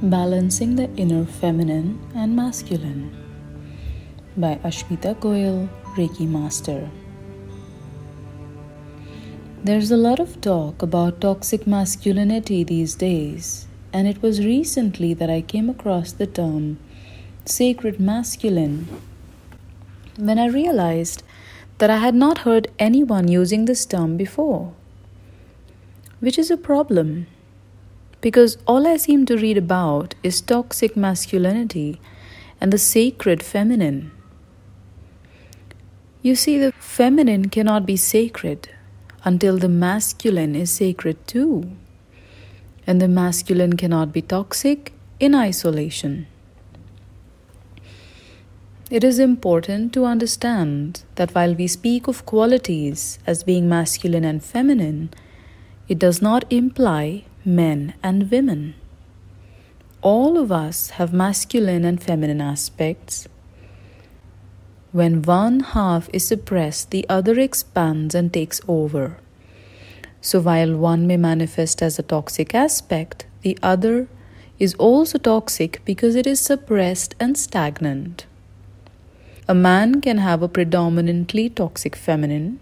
Balancing the Inner Feminine and Masculine. By Ashmita Goyal, Reiki Master. There's a lot of talk about toxic masculinity these days, and it was recently that I came across the term sacred masculine. When I realized that I had not heard anyone using this term before, which is a problem because all I seem to read about is toxic masculinity and the sacred feminine. You see, the feminine cannot be sacred until the masculine is sacred too. And the masculine cannot be toxic in isolation. It is important to understand that while we speak of qualities as being masculine and feminine, it does not imply men and women. All of us have masculine and feminine aspects. When one half is suppressed, the other expands and takes over. So, while one may manifest as a toxic aspect, the other is also toxic because it is suppressed and stagnant. A man can have a predominantly toxic feminine,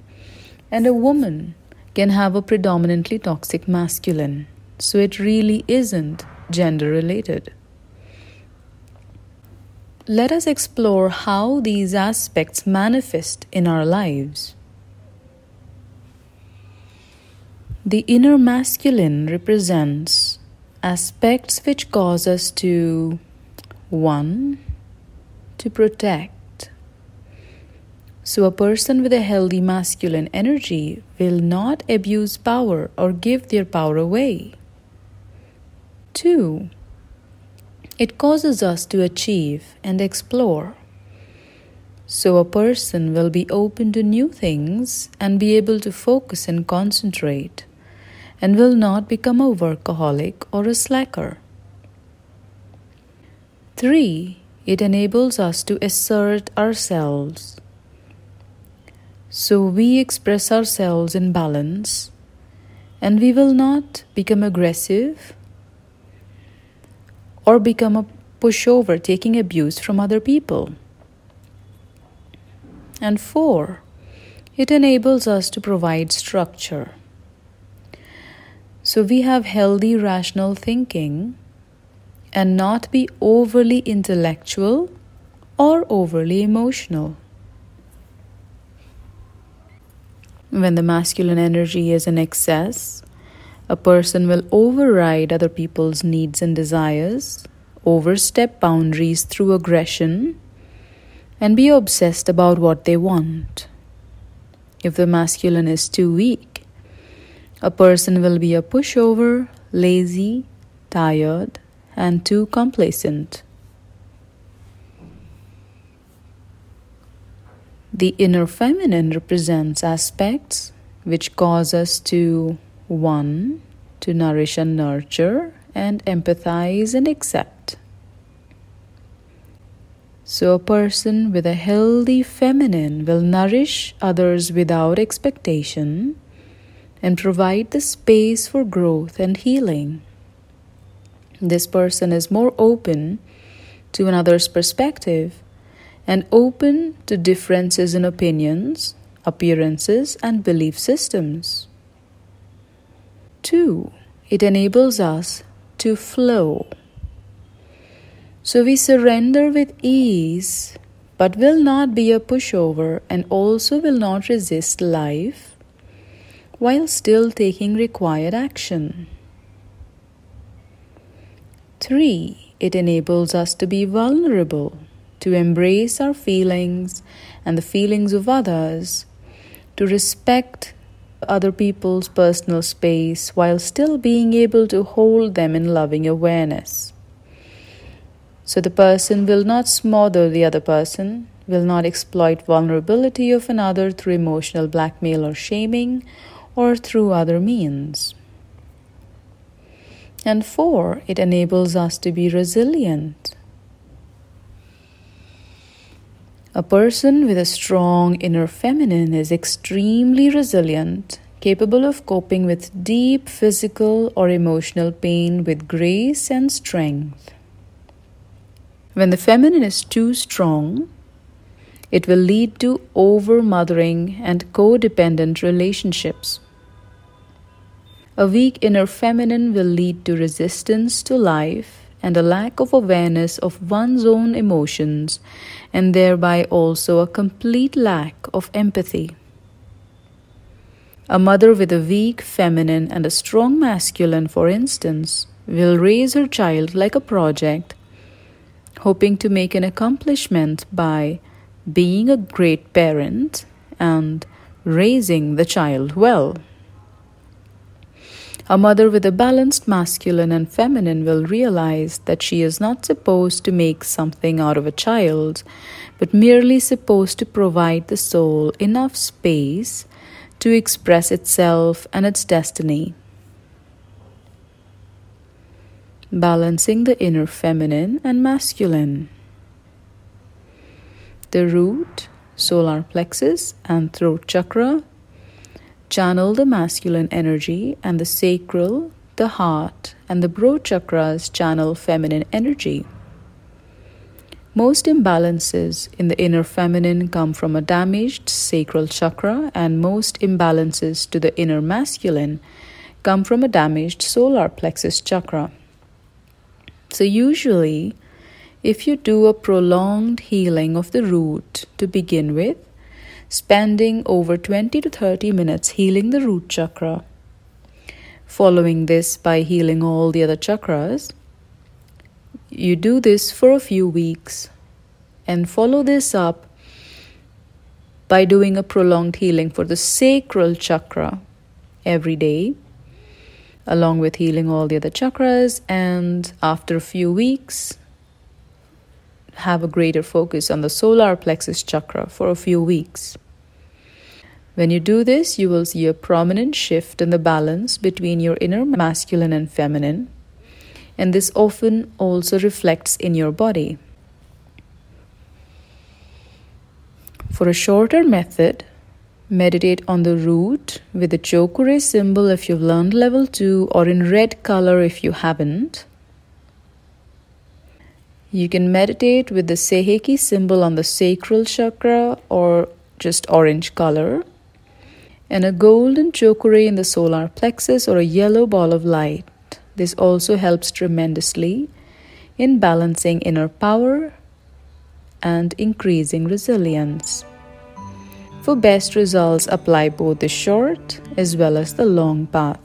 and a woman can have a predominantly toxic masculine. So it really isn't gender related. Let us explore how these aspects manifest in our lives. The inner masculine represents aspects which cause us to 1. to protect. So, a person with a healthy masculine energy will not abuse power or give their power away. Two, it causes us to achieve and explore. So, a person will be open to new things and be able to focus and concentrate, and will not become a workaholic or a slacker. 3. It enables us to assert ourselves. So, we express ourselves in balance, and we will not become aggressive or become a pushover taking abuse from other people. And four, it enables us to provide structure. So we have healthy rational thinking and not be overly intellectual or overly emotional. When the masculine energy is in excess, a person will override other people's needs and desires, overstep boundaries through aggression, and be obsessed about what they want. If the masculine is too weak, a person will be a pushover, lazy, tired, and too complacent. The inner feminine represents aspects which cause us to one, to nourish and nurture, and empathize and accept. So, a person with a healthy feminine will nourish others without expectation and provide the space for growth and healing. This person is more open to another's perspective and open to differences in opinions, appearances, and belief systems. Two, it enables us to flow. So we surrender with ease, but will not be a pushover and also will not resist life while still taking required action. 3. It enables us to be vulnerable, to embrace our feelings and the feelings of others, to respect other people's personal space while still being able to hold them in loving awareness. So the person will not smother the other person, will not exploit vulnerability of another through emotional blackmail or shaming, or through other means. And four, it enables us to be resilient. A person with a strong inner feminine is extremely resilient capable of coping with deep physical or emotional pain with grace and strength. When the feminine is too strong, it will lead to over mothering and codependent relationships. A weak inner feminine will lead to resistance to life and a lack of awareness of one's own emotions, and thereby also a complete lack of empathy. A mother with a weak feminine and a strong masculine, for instance, will raise her child like a project, hoping to make an accomplishment by being a great parent and raising the child well. A mother with a balanced masculine and feminine will realize that she is not supposed to make something out of a child, but merely supposed to provide the soul enough space to express itself and its destiny. Balancing the inner feminine and masculine. The root, solar plexus, and throat chakra channel the masculine energy, and the sacral, the heart, and the brow chakras channel feminine energy. Most imbalances in the inner feminine come from a damaged sacral chakra, and most imbalances to the inner masculine come from a damaged solar plexus chakra. So, usually, if you do a prolonged healing of the root to begin with, spending over 20 to 30 minutes healing the root chakra. Following this by healing all the other chakras, you do this for a few weeks and follow this up by doing a prolonged healing for the sacral chakra every day, along with healing all the other chakras. And after a few weeks, have a greater focus on the solar plexus chakra for a few weeks. When you do this, you will see a prominent shift in the balance between your inner masculine and feminine, and this often also reflects in your body. For a shorter method, meditate on the root with the Chokurei symbol if you've learned level 2 or in red color if you haven't. You can meditate with the Seiheki symbol on the sacral chakra or just orange color, and a golden chokurei in the solar plexus or a yellow ball of light. This also helps tremendously in balancing inner power and increasing resilience. For best results, apply both the short as well as the long path.